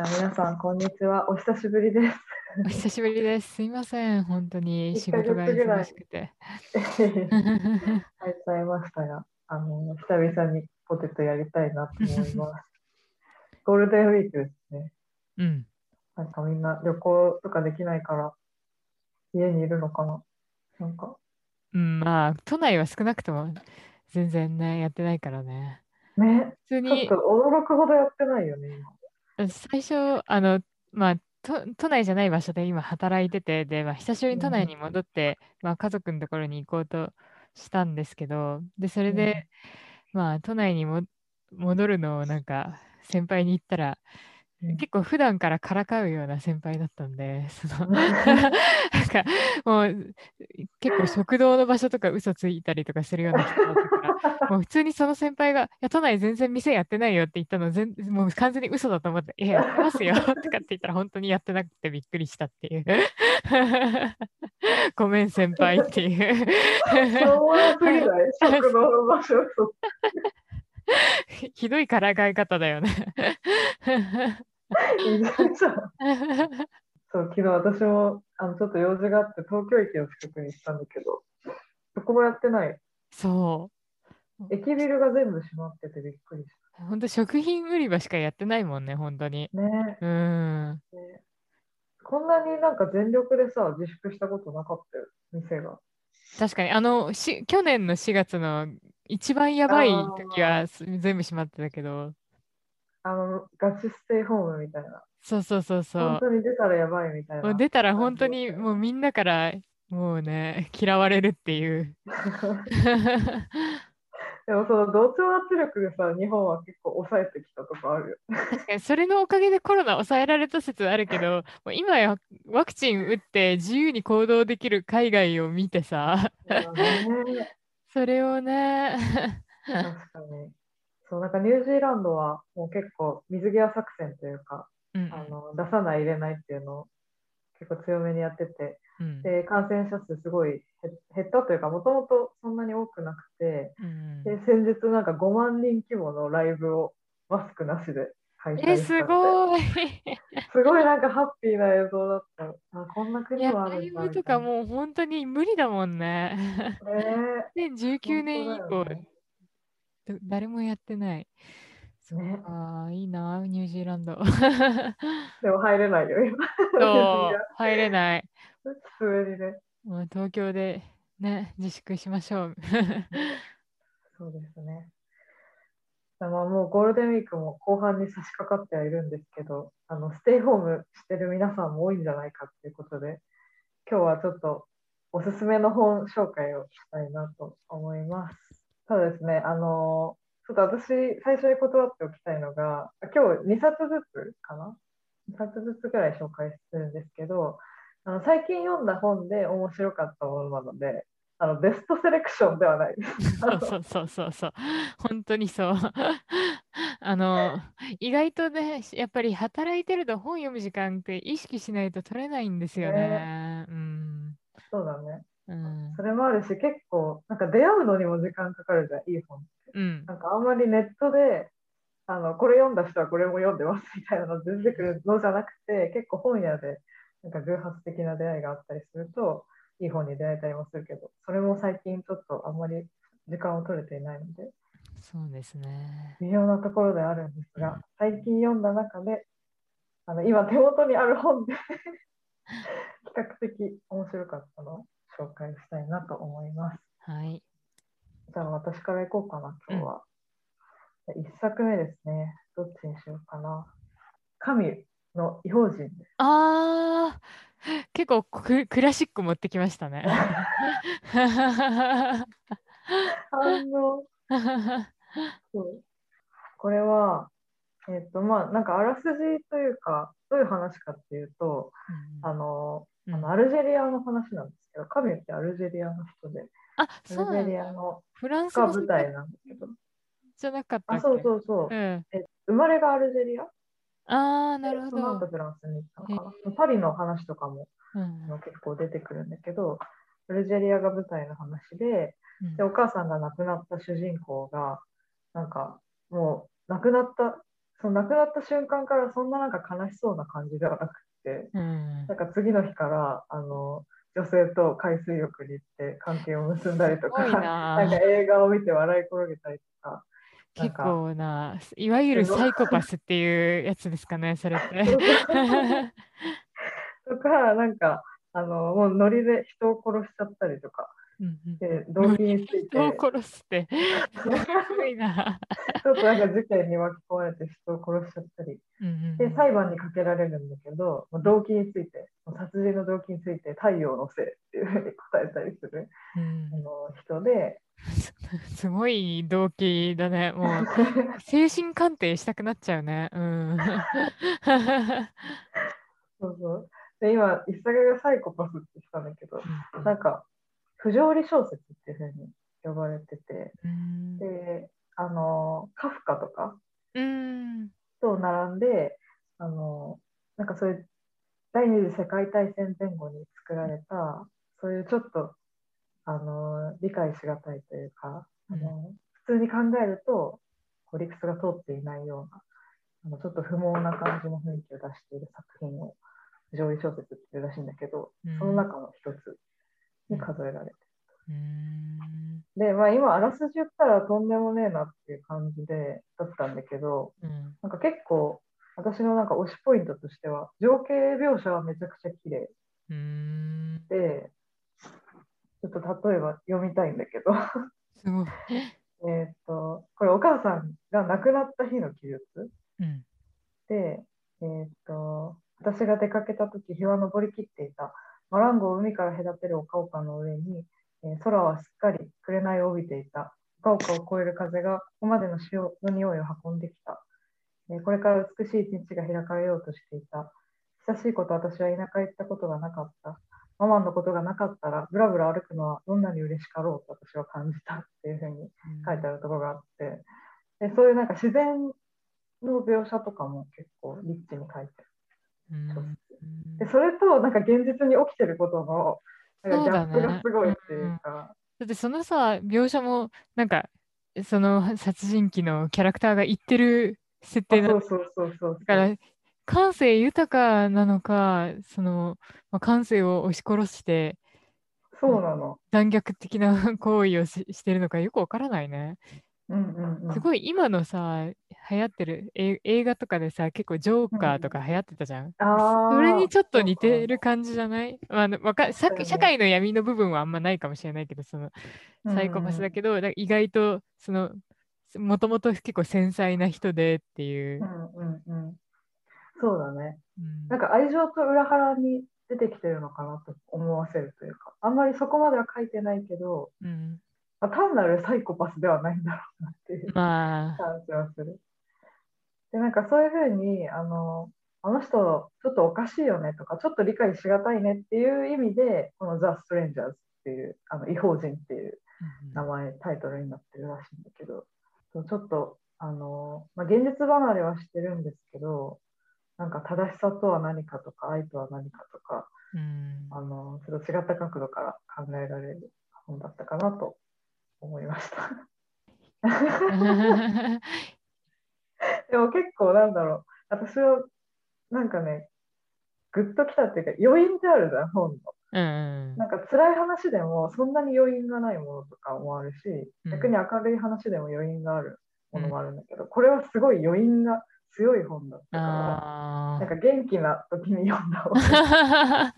じゃあ皆さん、こんにちは。お久しぶりです。お久しぶりです。すいません。本当に仕事が忙しくて。入っちゃいましたが、あの、久々にポテトやりたいなと思います。ゴールデンウィークですね。うん。なんかみんな旅行とかできないから、家にいるのかな。なんか、うん、まあ、都内は少なくとも全然ね、やってないからね。ね、普通にちょっと驚くほどやってないよね、今。最初、あの、まあ、都都内じゃない場所で今働いてて、で、まあ、久しぶりに都内に戻って、まあ、家族のところに行こうとしたんですけど、で、それで、まあ、都内にも戻るのをなんか、先輩に言ったら、うん結構普段からからかうような先輩だったんで、その なんかもう結構食堂の場所とか嘘ついたりとかするような人だったから、もう普通にその先輩が、いや、都内全然店やってないよって言ったの全、もう完全に嘘だと思って、いや、やってますよとかって言ったら本当にやってなくてびっくりしたっていう。ごめん先輩っていう。食堂の場所。ひどいからかい方だよね。そう、昨日私もあのちょっと用事があって東京駅の近くに行ったんだけど、どこもやってない。そう。駅ビルが全部閉まっててびっくりし本当食品売り場しかやってないもんね、本当に。た。ねうん。ねこんなになんか全力でさ、自粛したことなかったよ、店が。確かに、あの、し去年の4月の一番やばい時はす全部閉まってたけど、あの、ガチステイホームみたいな。そうそうそうそう。本当に出たらやばいみたいな。出たら本当にもうみんなからもうね、嫌われるっていう。でもその同調圧力でさ、日本は結構抑えてきたとこあるよ。確かにそれのおかげでコロナ抑えられた説あるけど、もう今やワクチン打って自由に行動できる海外を見てさ、ね それをね、確かに。そう、なんかニュージーランドはもう結構水際作戦というか、うんあの出さない入れないっていうのを結構強めにやってて、うん。で感染者数すごい減減ったというかもともとそんなに多くなくてうんで先日なんか5万人規模のライブをマスクなしで開催したのでごい。すごいなんかハッピーな映像だった。あこんない国や、もあライるんだみたいブとかなもう本当に無理だもんね。ね2019年以降、ねど誰もやってない。ねああ、いいな、ニュージーランド。でも入れないよ今 そう、入れない。普通にねもう東京でね、自粛しましょう。そうですね。まあ、もうゴールデンウィークも後半に差し掛かってはいるんですけど、あのステイホームしてる皆さんも多いんじゃないかっていうことで、今日はちょっとおすすめの本紹介をしたいなと思います。ただですね、あのちょっと私、最初に断っておきたいのが、今日2冊ずつかな ?2 冊ずつぐらい紹介するんですけど、あの最近読んだ本で面白かったものなので、あのベストセレクションではないです。そうそうそうそうそう。本当にそう。あの、意外とね、やっぱり働いてると本読む時間って意識しないと取れないんですよね。うん。そうだね。うんそ。れもあるし、結構、なんか出会うのにも時間かかるじゃん、いい本って。うん。なんかあんまりネットで、あのこれ読んだ人はこれも読んでますみたいなの出てくるのじゃなくて、結構本屋でなんか偶発的な出会いがあったりすると、いい本に出会えたりもするけど、それも最近ちょっとあんまり時間を取れていないので、そうですね。微妙なところであるんですが、最近読んだ中で、あの今手元にある本で 比較的面白かったのを紹介したいなと思います。はい。じゃあ私からいこうかな、今日は。じゃあ一作目ですね。どっちにしようかな。神の異邦人です。ああ、結構ククラシック持ってきましたね。反応そうこれは、えっ、と、まあ、なんかあらすじというか、どういう話かっていうと、うんあのアルジェリアの話なんですけど、神ってアルジェリアの人で、あ、アルジェリアだ。のフランスがの舞台なんですけど、じゃなかったっあ、けそうそうそう、うん。え生まれがアルジェリア？ああ、なるほその。フランスに行ったのかな。パリの話とかもうん。あの結構出てくるんだけど、アルジェリアが舞台の話で、うん。でお母さんが亡くなった主人公が、なんかもう亡くなったその亡くなった瞬間からそんななんか悲しそうな感じではなくて、うんなんか次の日からあの女性と海水浴に行って関係を結んだりとか、なんかな。映画を見て笑い転げたりとか。結か構な、いわゆるサイコパスっていうやつですかね、それって。とか、なんか、あの、もうノリで人を殺しちゃったりとか、で、動機について、人を殺すって、すごいな。ちょっとなんか事件に巻き込まれて人を殺しちゃったり、うんうんで、裁判にかけられるんだけど、動機について、殺人の動機について、太陽のせいっていうふうに答えたりするうんあの人で、すごい動機だね。もう精神鑑定したくなっちゃうね。うん。そうそう。で、今、一作がサイコパスって言ったんだけど、なんか、不条理小説っていうふうに呼ばれてて、うん。で、あの、カフカとかうん。と並んで、あの、なんかそういう第二次世界大戦前後に作られた、そういうちょっと、あの、理解しがたいというか、あの普通に考えると、こう理屈が通っていないような、あのちょっと不毛な感じの雰囲気を出している作品を、不条理小説っていうらしいんだけど、その中の一つに数えられて。うん。で、まあ今、あらすじ言ったらとんでもねえなっていう感じでだったんだけど、うん。なんか結構、私のなんか推しポイントとしては、情景描写はめちゃくちゃ綺麗。うん。で、ちょっと例えば読みたいんだけど、すごい。えーっと、これお母さんが亡くなった日の記述。うん。で、えーっと、私が出かけた時日は昇りきっていた。マランゴを海から隔てる丘々の上に、えー空はすっかり紅を帯びていた。丘々を越える風がここまでの潮の匂いを運んできた。えーこれから美しい一日が開かれようとしていた。久しいこと私は田舎へ行ったことがなかった。ママンのことがなかったら、ぶらぶら歩くのはどんなに嬉しかろうと私は感じたっていうふうに書いてあるところがあって、でそういうなんか自然の描写とかも結構リッチに書いてうんる。でそれとなんか現実に起きてることのなんかギャップがすごいっていうか、だってそのさ描写もなんかその殺人鬼のキャラクターが言ってる設定なの。あそうそうそうそう。だから感性豊かなのかその、まあ、感性を押し殺してそうなの。残虐的な行為をししてるのかよくわからないね。うんうんうん、すごい今のさ流行ってるえ映画とかでさ結構ジョーカーとか流行ってたじゃん。あーそれにちょっと似てる感じじゃない、まあわか社会の闇の部分はあんまないかもしれないけどそのサイコパスだけど、だから意外とそのもともと結構繊細な人でっていう。う。んうんうん、そうだね。うん。なんか愛情と裏腹に出てきてるのかなと思わせるというか、あんまりそこまでは書いてないけど、うん。まあ単なるサイコパスではないんだろうなっていうまあ、感じはする。で、なんかそういうふうに、あの、あの人、ちょっとおかしいよねとか、ちょっと理解しがたいねっていう意味で、このザ・ストレンジャーズっていう、あの違法人っていう名前、タイトルになってるらしいんだけど、ちょっと、あの、まあ、現実離れはしてるんですけど、なんか正しさとは何かとか、愛とは何かとか、うん。あの、ちょっと違った角度から考えられる本だったかなと思いました。でも結構なんだろう、私はなんかね、グッときたっていうか、余韻ってあるじゃん、本の。うんなんか辛い話でもそんなに余韻がないものとかもあるし、うん逆に明るい話でも余韻があるものもあるんだけど、これはすごい余韻が強い本だったから、あなんか元気な時に読んだ本。あ。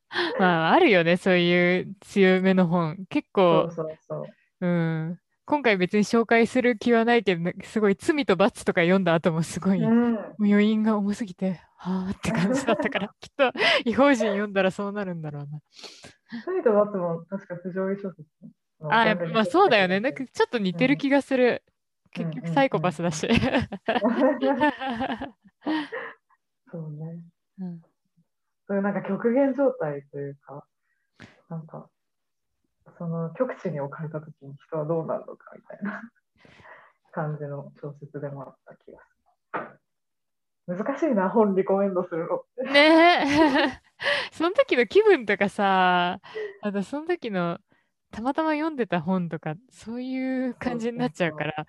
まあ、あるよね、そういう強めの本。結そ構う、ん。今回別に紹介する気はないけど、すごい罪と罰とか読んだ後もすごい、もうん、う余韻が重すぎて、はあって感じだったから、きっと違法人読んだらそうなるんだろうな。罪と罰も確か不条理小説のあまあそうだよね。なんかちょっと似てる気がする。結うん局サイコパスだし。そうね。うんそういうなんか極限状態というか、なんか、その極地に置かれた時に人はどうなるのかみたいな 感じの小説でもあった気がする。難しいな、本リコメンドするのって。ねえ。その時の気分とかさ、あとその時のたまたま読んでた本とか、そういう感じになっちゃうから、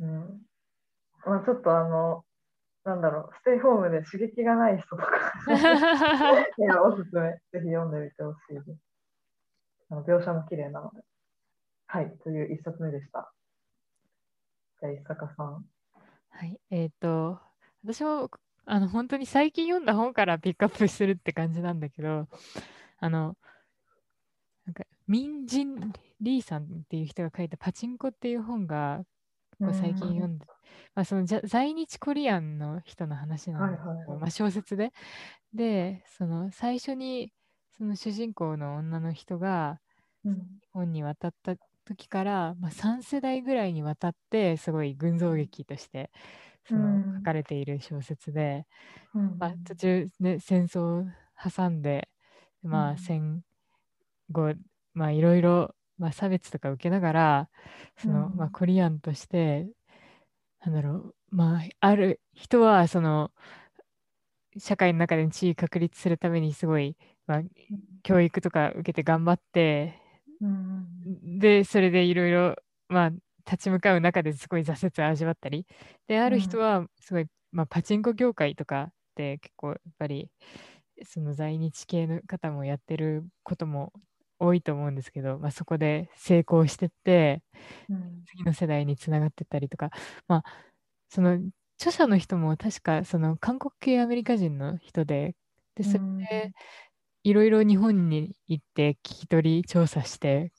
うん、まあ、ちょっとあの、なんだろう、ステイホームで刺激がない人とか いや、おすすめ。ぜひ読んでみてほしいです。あの描写も綺麗なので。はい、という一冊目でした。じゃあ、伊坂さん。はい、えっ、と、私もあの本当に最近読んだ本からピックアップするって感じなんだけど、あの、なんか、ミンジン・リーさんっていう人が書いたパチンコっていう本がこう最近読んで、まあ、そのじゃ在日コリアンの人の話なんだけど、はいはいはい。まあ、小説で。で、その最初にその主人公の女の人がうん。日本に渡った時から、まあ、3世代ぐらいにわたってすごい群像劇としてそのうん。書かれている小説で、うん。まあ、途中、ね、戦争を挟んで、まあ、うん。戦後、まあ、いろいろ、まあ、差別とか受けながらその、うんまあ、コリアンとしてなんだろうまあある人はその社会の中で地位確立するためにすごい、まあ、教育とか受けて頑張ってうんでそれでいろいろまあ立ち向かう中ですごい挫折を味わったり。である人はすごい、まあ、パチンコ業界とかって結構やっぱりその在日系の方もやってることも多いと思うんですけど、まあ、そこで成功してってうん。次の世代につながってったりとか、まあ、その著者の人も確かその韓国系アメリカ人の人ででそれでいろいろ日本に行って聞き取り調査して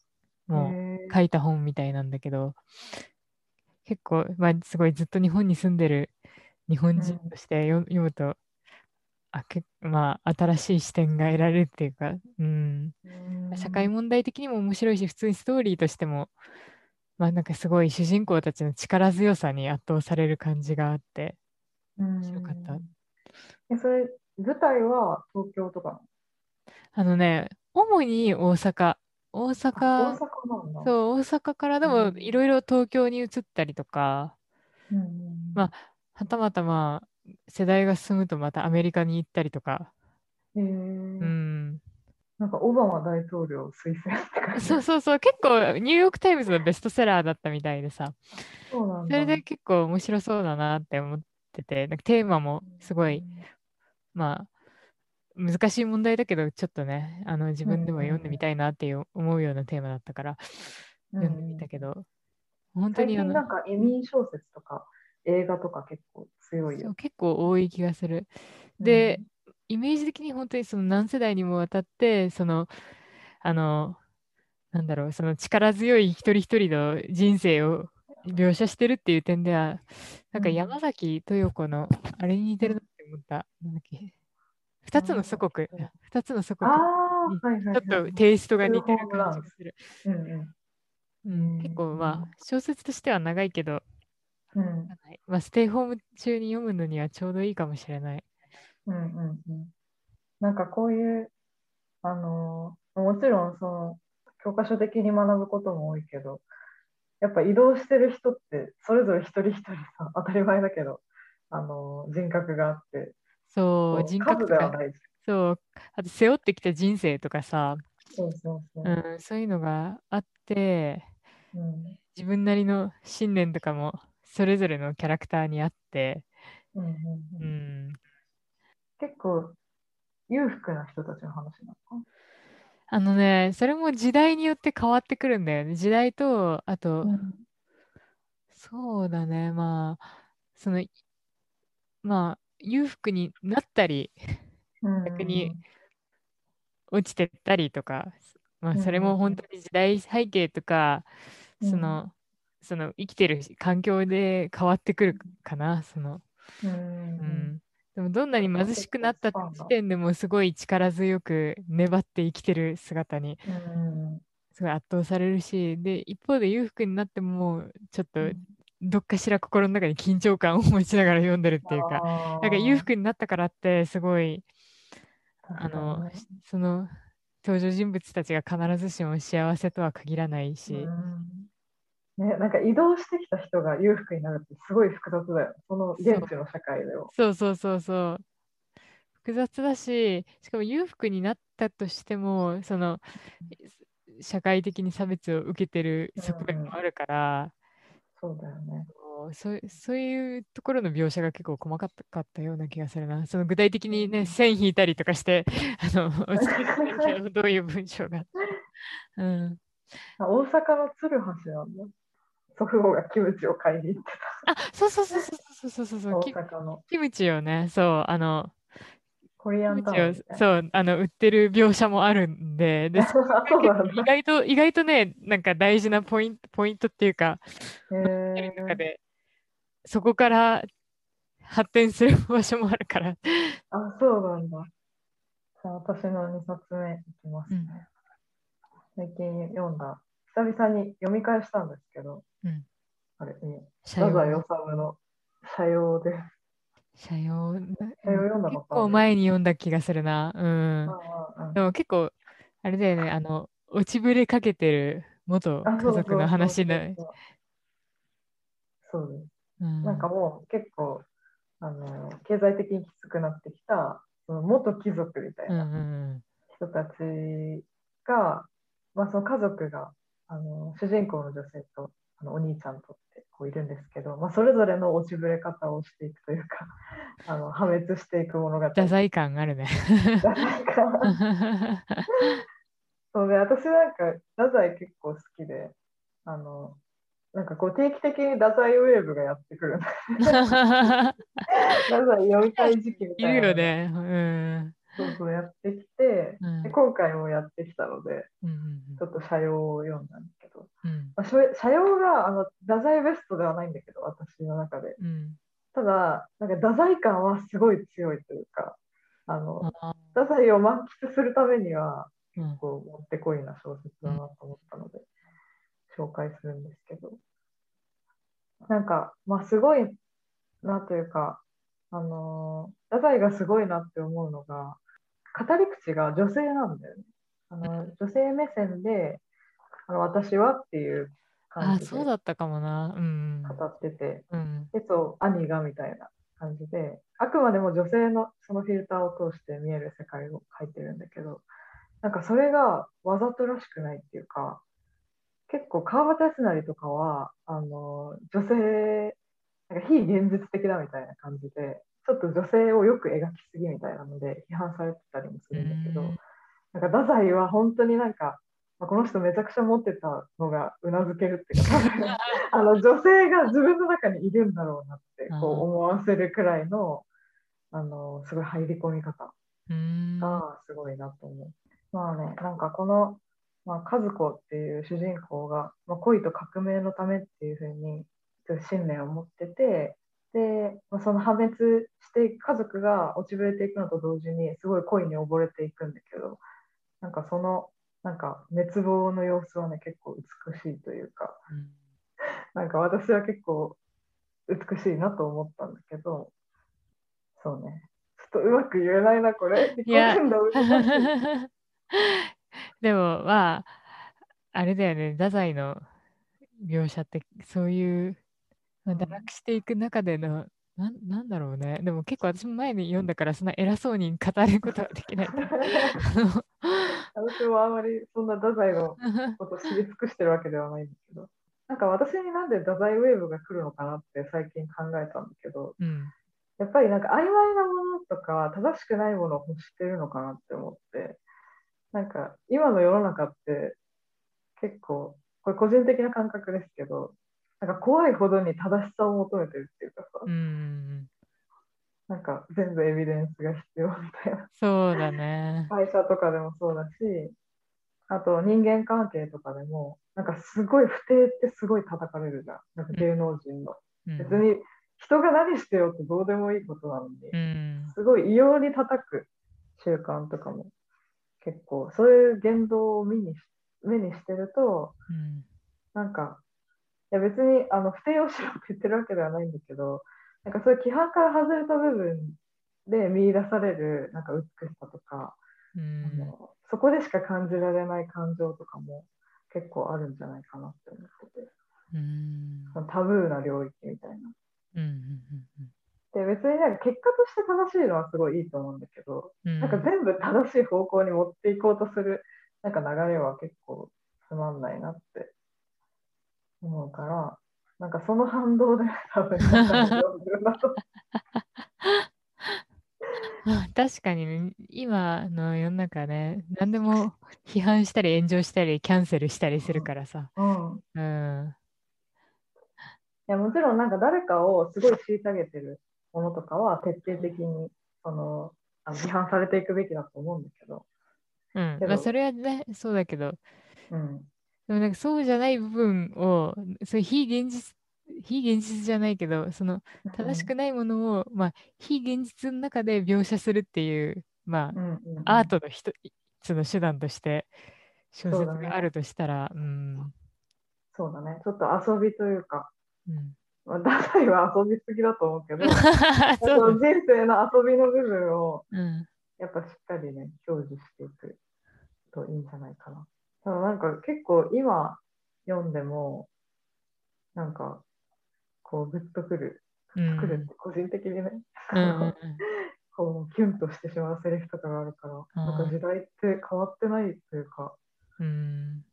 もう書いた本みたいなんだけど結構、まあ、すごいずっと日本に住んでる日本人として読,、読むとあけ、まあ、新しい視点が得られるっていうか、うん、うん。社会問題的にも面白いし普通にストーリーとしても、まあ、なんかすごい主人公たちの力強さに圧倒される感じがあって面白かった。えそれ、舞台は東京とか？あのね主に大阪。大阪。そう大阪からでもうん。いろいろ東京に移ったりとか、うん。まあはたまたまあ世代が進むとまたアメリカに行ったりとか、へー。うん、なんかオバマ大統領推薦って感じ。そうそうそう。結構ニューヨーク・タイムズのベストセラーだったみたいでさ。そうなんだ。それで結構面白そうだなって思ってて。なんかテーマもすごい、まあ難しい問題だけどちょっとねあの自分でも読んでみたいなっていう思うようなテーマだったからうん、読んでみたけど、本当最にあの近なんか移民小説とか映画とか結構強いよ。結構多い気がする。で、イメージ的に本当にその何世代にもわたってそのあのなんだろうその力強い一人一人の人生を描写してるっていう点ではなんかうん山崎豊子のあれに似てるなって思った。なんだっけ二つの祖国うん二つの祖国。ちょっとテイストが似てる感じがする。うんううん、結構まあ小説としては長いけど、ん。うんまあ、ステイホーム中に読むのにはちょうどいいかもしれない。うんうんうん。なんかこういう、あのーもちろんその教科書的に学ぶことも多いけど、やっぱ移動してる人ってそれぞれ一人一人さ、当たり前だけど、あのー人格があって、そう、人格ではないし。そう、あと背負ってきた人生とかさ、そうそうそう。うん、そういうのがあって、うん自分なりの信念とかもそれぞれのキャラクターにあって、うんうんううん。ん、結構裕福な人たちの話なのかあのね、それも時代によって変わってくるんだよね。時代と、あと、な。そうだね、まあ、その、まあ、裕福になったり、うん逆に落ちてったりとか、まあ、うんそれも本当に時代背景とか、うん。その、その生きてる環境で変わってくるかな、その、うん。でもどんなに貧しくなった時点でもすごい力強く粘って生きてる姿にうん。すごい圧倒されるし、で、一方で裕福になってもちょっとうん。どっかしら心の中に緊張感を持ちながら読んでるっていうか、なんか裕福になったからってすごいあのね、その登場人物たちが必ずしも幸せとは限らないし、うんね、なんか移動してきた人が裕福になるってすごい複雑だよ。その現地の社会では。そうそうそうそう。複雑だし、しかも裕福になったとしても、その社会的に差別を受けてる側面もあるから、そうだよね。そうそういうところの描写が結構細かかったような気がするな。その具体的にね、線引いたりとかして、あの、ど どういう文章が。うん。あ大阪の鶴橋なんだ。祖父母がキムチを買いに行ってあ、そうそうそうそうそうそうそうキムチをね、そう、あの、コリアンタウン。そうあの売ってる描写もあるんで、で 意外と意外とね、なんか大事なポイントポイントっていうか、中ーでそこから発展する場所もあるから。あ、そうなんだ。じゃあ私の2冊目いきますね。最近読んだ、久々に読み返したんですけど、うんあれ、ね、社太宰用治の社用です。社用社用読んだ結構前に読んだ気がするな。うん。あああでも結構、あれだよね、あの、落ちぶれかけてる元あ家族の話だだ。そうです。うんなんかもう結構、あの経済的にきつくなってきた、その元貴族みたいうんうなん人たちが、まあ、その家族があの主人公の女性とあのお兄ちゃんとってこういるんですけど、まあ、それぞれの落ちぶれ方をしていくというか あの破滅していく物語。太宰感あるね。太宰かそうね、私なんか太宰結構好きで、あのなんかこう定期的に太宰ウェーブがやってくる。太宰読みたい時期みいたいなのがるよね。うん。そうそうやってきて、うん。で今回もやってきたので、うんうんちょっと社用を読んだんですけど、うん。まあ、社社用があの太宰ベストではないんだけど、私の中で。うん。ただ、なんか太宰感はすごい強いというか、あのあ太宰を満喫するためには、うん。こうもってこいな小説だなと思ったので、紹介するんですけど、なんか、まあ、すごいなというか、あのー太宰がすごいなって思うのが、語り口が女性なんだよね。あの女性目線で、あの私はっていう感あ、じでそうだったかもな。うん。語ってて、うん。でそう兄がみたいな感じであくまでも女性のそのフィルターを通して見える世界を描いてるんだけどなんかそれがわざとらしくないっていうか結構川端康成とかはあの女性なんか非現実的だみたいな感じでちょっと女性をよく描きすぎみたいなので批判されてたりもするんだけど、うんなんか太宰は本当になんか、まあこの人めちゃくちゃ持ってたのがうなずけるっていうか あの女性が自分の中にいるんだろうなってこう思わせるくらいのあのすごい入り込み方うん。がすごいなと思う。まあねなんかこの、まあ、和子っていう主人公が、まあ、恋と革命のためっていうふうに信念を持っててで、まあ、その破滅していく家族が落ちぶれていくのと同時にすごい恋に溺れていくんだけどなんかそのなんか滅亡の様子はね結構美しいというかうん。なんか私は結構美しいなと思ったんだけどそうね。ちょっとうまく言えないなこれ。でもまああれだよね。太宰の描写ってそういう、まあ、うん。堕落していく中でのなんなんだろうね。でも結構私も前に読んだからそんな偉そうに語ることはできない。私もあんまりそんな太宰の こと知り尽くしてるわけではないんだけど。なんか私になんで太宰ウェーブが来るのかなって最近考えたんだけど。うん。やっぱりなんか曖昧なものとか正しくないものを欲してるのかなって思って。なんか今の世の中って結構これ個人的な感覚ですけどなんか怖いほどに正しさを求めてるっていうかさ、うんなんか全部エビデンスが必要みたいな。そうだね。会社とかでもそうだしあと人間関係とかでもなんかすごい不定ってすごい叩かれるじゃん。なんか芸能人の、うん。別に人が何してよってどうでもいいことなのに、うん。すごい異様に叩く習慣とかも結構そういう言動を目にし目にしてるとうん。なんかいや別にあの不定をしろって言ってるわけではないんだけどなんかそういう規範から外れた部分で見出されるなんか美しさとか、うあんのそこでしか感じられない感情とかも結構あるんじゃないかなって思ってて。うん。そのタブーな領域みたいな。うん。で別になんか結果として正しいのはすごいいいと思うんだけど、うん。なんか全部正しい方向に持っていこうとするなんか流れは結構つまんないなって思うから、なんかその反動で多分 確かにね、今の世の中ね、何でも批判したり炎上したりキャンセルしたりするからさ。うん、いうん。やもちろんなんか誰かをすごい虐げてるものとかは徹底的にそのあの批判されていくべきだと思うんだけど、うん。けどまあそれはね、そうだけど、うん、でもなんかそうじゃない部分を、そ非現実、非現実じゃないけど、その正しくないものを、まあ、非現実の中で描写するっていう、まあう、んうんうんアートの一つの手段として小説があるとしたら、うん。そうだね、ちょっと遊びというか、うん、まあ、ダサいは遊びすぎだと思うけど、そう。人生の遊びの部分をうん。やっぱしっかりね、享受していくといいんじゃないかな。ただなんか結構今読んでも、なんかこうグッとくる、うん。くるって個人的にね、うんうんうん。こうキュンとしてしまうセリフとかがあるから、あーなんか時代って変わってないというか、うん。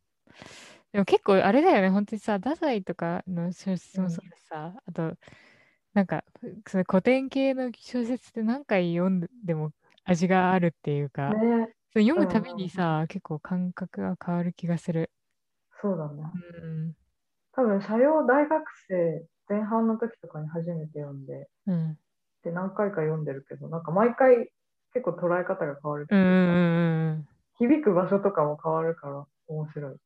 でも結構あれだよね、本当にさ、太宰とかの小説もそうだしさ、あと、なんか、その古典系の小説って何回読んでも味があるっていうか、ね、それ読むたびうんにさ、結構感覚が変わる気がする。そうだね。うん。多分、社用大学生前半の時とかに初めて読んで、うん。で何回か読んでるけど、なんか毎回結構捉え方が変わる響く場所とかも変わるから面白い。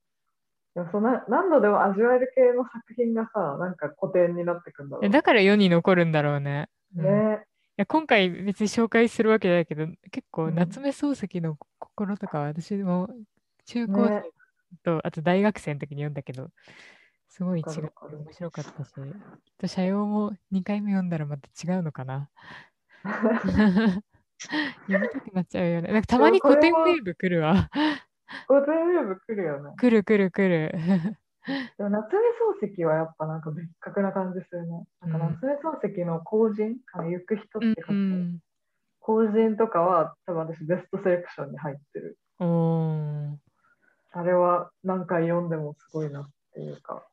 でもその何度でも味わえる系の作品がさ、なんか古典になってくんだろうだから世に残るんだろうね。ね。や今回別に紹介するわけじゃないけど、結構うん夏目漱石の心とかは私も中高ね生と、あと大学生の時に読んだけど、すごい違面白かったし、と社用も2回目読んだらまた違うのかな。読みたくなっちゃうよね。なんかたまに古典ウェーブ来るわ。古典ウェーブ来るよね。来る来る来る。でも夏目漱石はやっぱなんか別格な感じするね。なんかうん夏目漱石の後人、あの行く人ってうん書く、うん。後人とかは多分私ベストセレクションに入ってる。あれは何回読んでもすごいなっていうか。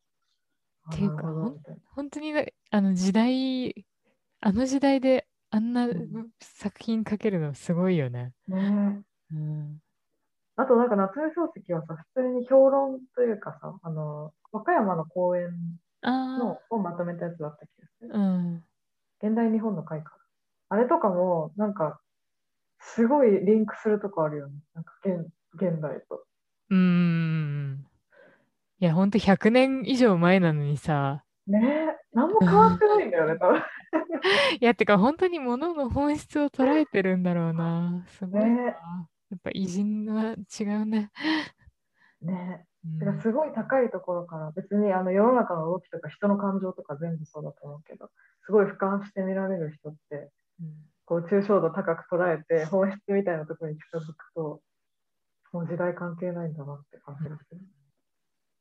っていうか本当にねあの時代、あの時代であんなうん作品書けるのすごいよね。ねえうん。あとなんか夏目漱石はさ、普通に評論というかさ、あの、和歌山の公演あのをまとめたやつだった気がするあ、。うん。現代日本の会か。あれとかも、なんか、すごいリンクするとこあるよね。なんか現、現代と。うーん。いや、ほんと100年以上前なのにさ、ねえ、何も変わってないんだよね、多分。いや、てか本当に物の本質を捉えてるんだろうな。すごいな。ねやっぱ偉人は違うね。ねえ。うんてかすごい高いところから、別にあの世の中の動きとか人の感情とか全部そうだと思うけど、すごい俯瞰して見られる人って、うんこう抽象度高く捉えて、本質みたいなところに近づくと、もう時代関係ないんだなって感じがする。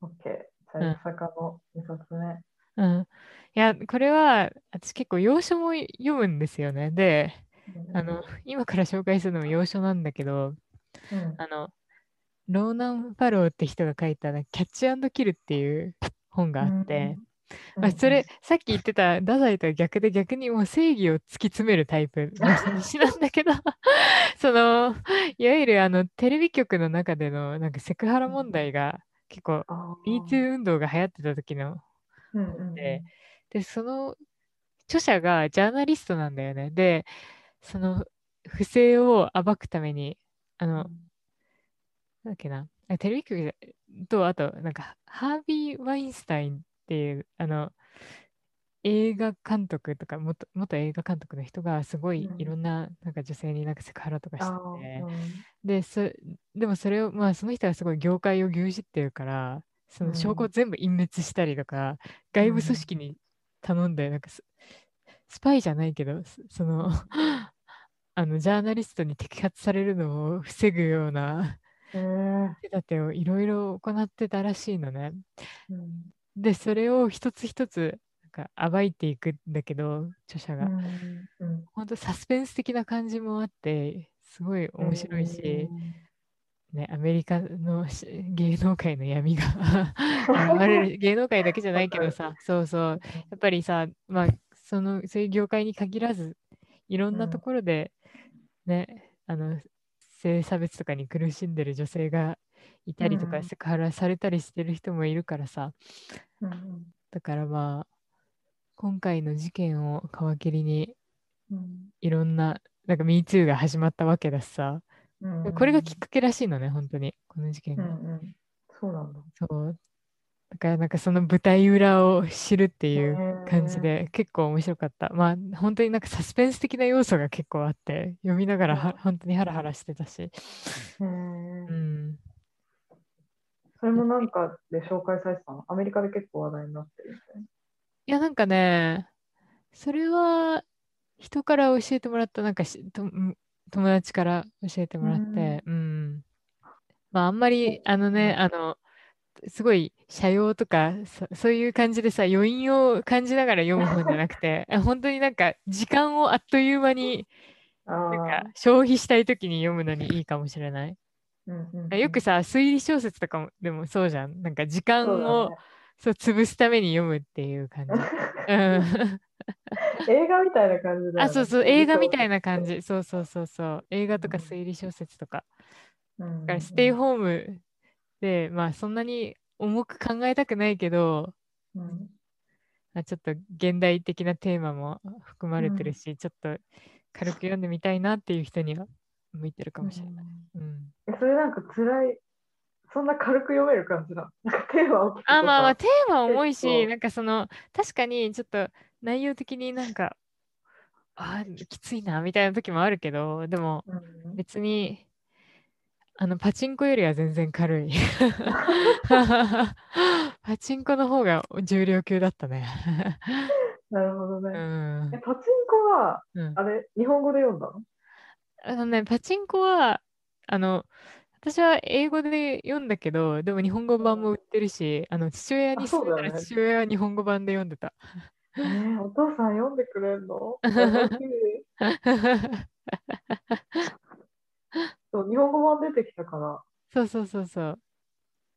OK。じゃあ、坂の2冊目。うん。いや、これは私結構要所も読むんですよね。で、あの、今から紹介するのも要所なんだけど、うん、あの、ローナン・ファローって人が書いたねキャッチキルっていう本があって、うん、まあ、それ、さっき言ってた太宰とは逆で逆にもう正義を突き詰めるタイプの話なんだけど そのいわゆるあのテレビ局の中でのなんかセクハラ問題が結構あー。MeToo 運動が流行ってた時のででその著者がジャーナリストなんだよね。でその不正を暴くためにあの、なんだっけな。テレビ局とあとなんかハービー・ワインスタインっていうあの映画監督とか元元映画監督の人がすごいうん。いろんななんか女性になんかセクハラとかしてて、うん。でそでもそれをまあその人はすごい業界を牛耳ってるからその証拠を全部隠滅したりとか、外部組織に頼んでなんかススパイじゃないけどそその あのジャーナリストに摘発されるのを防ぐような手立てをいろいろ行ってたらしいのね。うん。でそれを一つ一つなんか暴いていくんだけど著者が、うんうん。本当サスペンス的な感じもあってすごい面白いし、ね、アメリカのし芸能界の闇が 芸能界だけじゃないけどさそうそう。やっぱりさまあそのそういう業界に限らずいろんなところでね、あの性差別とかに苦しんでる女性がいたりとか、うん。セクハラされたりしてる人もいるからさ。うんだからまあ今回の事件を皮切りにうん。いろんななんか MeToo が始まったわけだしさ、うん。これがきっかけらしいのね本当にこの事件うんが、うん。そうなんだ。そうだからなんかその舞台裏を知るっていう感じへで結構面白かった。まあ本当になんかサスペンス的な要素が結構あって読みながら本当にハラハラしてたし。へうーん。それもなんかで紹介されてたの？アメリカで結構話題になってるみたいな。いやなんかねそれは人から教えてもらったなんかしとん友達から教えてもらってうん、まああんまりあのねうん。あのすごい社用とかそそういう感じでさ余韻を感じながら読む本じゃなくてあ 本当になんか時間をあっという間にあなんあか消費したい時に読むのにいいかもしれない。うんうんうんよくさ推理小説とかもでもそうじゃんなんか時間そうだをねそう潰すために読むっていう感じ。うん映画みたいな感じだよね。あ、そうそう、映画みたいな感じ。じ。そうそうそうそう。映画とかうん推理小説とか。うんだからステイホームで、まあそんなに重く考えたくないけど、うん。まあ、ちょっと現代的なテーマも含まれてるし、ちょっと軽く読んでみたいなっていう人には向いてるかもしれない。うん。えそれなんか辛い、そんな軽く読める感じだ。なんかテーマを聞くとさあ、まあまあテーマ重いし、なんかその、確かにちょっと内容的になんか、あーきついなみたいな時もあるけど、でもうん。別に、あの、パチンコよりは全然軽い。パチンコの方が重量級だったね。なるほどうね。んえ。パチンコは、うんあれ、日本語で読んだの？あのね、パチンコは、あの、私は英語で読んだけど、でも日本語版も売ってるし、あの父親に勧めたら父親は日本語版で読んでた。えー、お父さん読んでくれるの？優しい そう日本語版出てきたから、そうそうそうそう。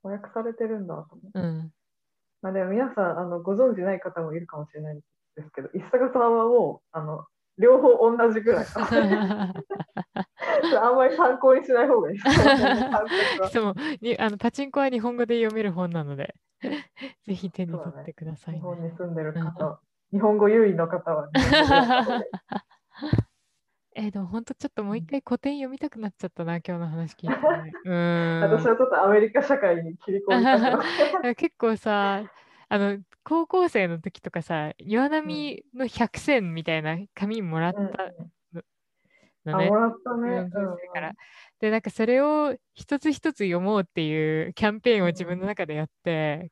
和訳されてるんだと思う。うん。まあ、でも皆さんあのご存知ない方もいるかもしれないんですけど、一坂さんはもうあの両方同じぐらい。あんまり参考にしない方がいい そうにあのパチンコは日本語で読める本なので、ぜひ手に取ってください、ね日本に住んでる方は、日本語優位の方は、日えーでも本当ちょっともう一回古典読みたくなっちゃったな、今日の話聞いて、ね。うーん。私はちょっとアメリカ社会に切り込みたくなっ て。結構さ、あの高校生の時とかさ、岩波の100選みたいな紙もらったうんあ、のね。も、らったね。40歳から。で、なんかそれを一つ一つ読もうっていうキャンペーンを自分の中でやって、うん、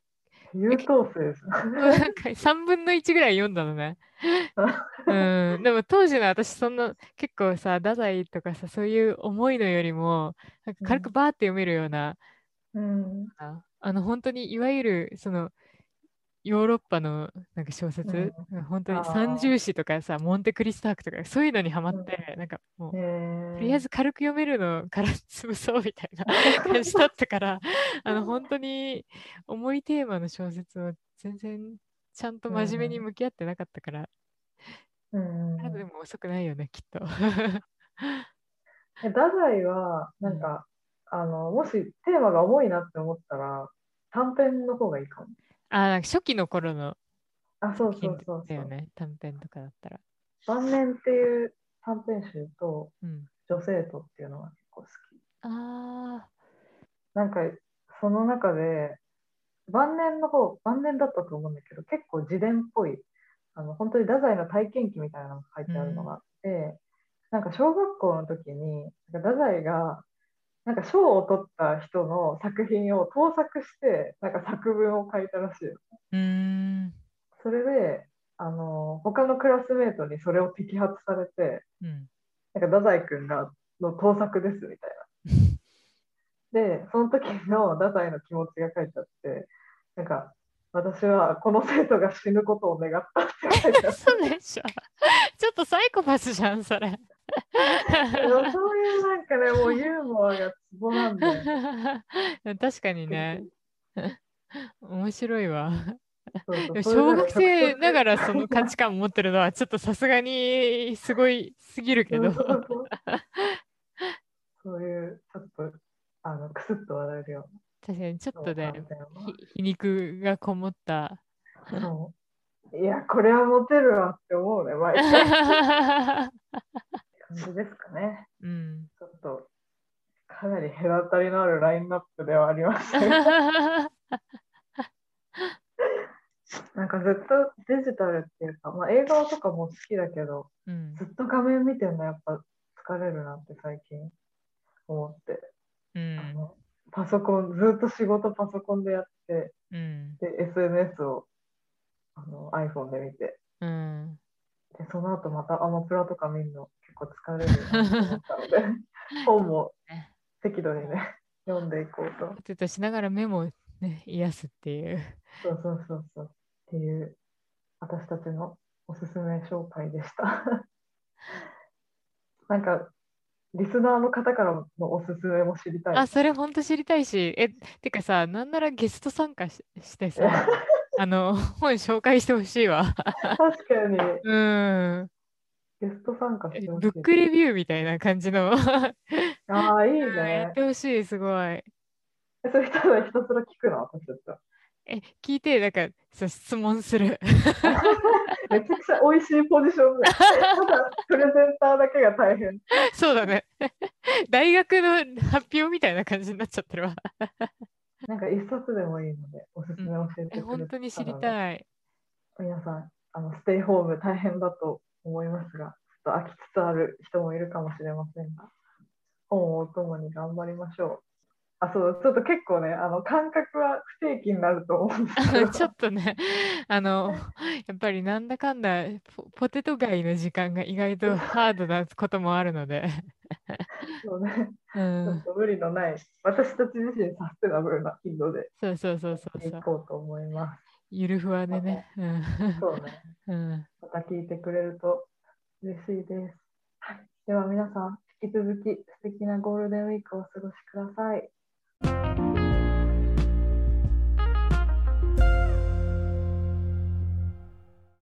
優等生です。なんか3分の1ぐらい読んだのね。うん、でも当時の私そんな結構さ太宰とかさそういう思いのよりもなんか軽くうんバーって読めるような、うん。ああの本当にいわゆるそのヨーロッパのなんか小説、本当に三重詩とかさモンテクリストワークとかそういうのにハマって、なんかもう、えとりあえず軽く読めるのから潰そうみたいな 感じだったからあの本当に重いテーマの小説を全然ちゃんと真面目に向き合ってなかったから、うん。まだでも遅くないよねきっと。え太宰は、なんか、あの、もしテーマが重いなって思ったら、短編の方がいいかも。あ初期の頃のあ、そうそうそうそう。短編とかだったら。晩年っていう短編集と、うん、女性とっていうのが結構好き。あなんか、その中で、晩年の方、晩年だったと思うんだけど、結構自伝っぽい、あの本当に太宰の体験記みたいなのが書いてあるのがあって、なんか小学校の時に、太宰が、なんか賞を取った人の作品を盗作して、なんか作文を書いたらしいうーんそれで、あの、他のクラスメートにそれを摘発されて、うんなんか太宰君がの盗作ですみたいな。で、その時の太宰の気持ちが書いてあって、なんか、私はこの生徒が死ぬことを願ったって書いてあって、そうでしょ。ちょっとサイコパスじゃんそれ。そういうなんかね、もうユーモアがボなんだよ。確かにね。面白いわ。小学生ながららその価値観持ってるのはちょっとさすがにすごいすぎるけど。そういう、ちょっと、あの、くすっと笑えるよ確かにちょっうなとね皮肉がこもった。いや、これはモテるわって思うね、毎回。感じですかね。うん。ちょっと、かなり隔たりのあるラインナップではありましたがなんかずっとデジタルっていうか、まあ、映画とかも好きだけど、うん。ずっと画面見てるのやっぱ疲れるなって最近思って、うん。あのパソコン、ずっと仕事パソコンでやって、うん。で、SNS をあの iPhone で見て、うん。で、その後またアマプラとか見るの結構疲れるなと思ったので、本も適度にね、読んでいこうと。ポテトしながら目もね癒すっていう。そうそうそうそう。っていう、私たちのおすすめ紹介でした。なんか、リスナーの方からのおすすめも知りたい。あ、それほんと知りたいし、え、てかさ、なんならゲスト参加ししてさ、あの、本紹介してほしいわ。確かに、うん。ゲスト参加えしてほしい。ブックレビューみたいな感じの。ああ、いいやねっ。てほしい、すごい。そういう人はひたすら聞くの、私たちは。え、聞いて、なんか、そう質問する。めちゃくちゃ美味しいポジションで。ただ、プレゼンターだけが大変。そうだね。大学の発表みたいな感じになっちゃってるわ。なんか一冊でもいいので、おすすめ教えてくえ、れ本当に知りい。たい。皆さん、あのステイホーム大変だと思いますが、ちょっと飽きつつある人もいるかもしれませんが、本をお供に頑張りましょう。あ、そう、ちょっと結構ね、あの感覚は不定期になると思うんですけど、ちょっとね、あの、やっぱりなんだかんだポ、ポテト街の時間が意外とハードなこともあるので、そうね、うちょっん、と無理のない、私たち自身サステナブルな頻度でそうそうそうそうやってそう、いこうと思います。ゆるふわでね、そうね、うん、うん、また聞いてくれると嬉しいです。はい、では皆さん、引き続き素敵なゴールデンウィークをお過ごしください。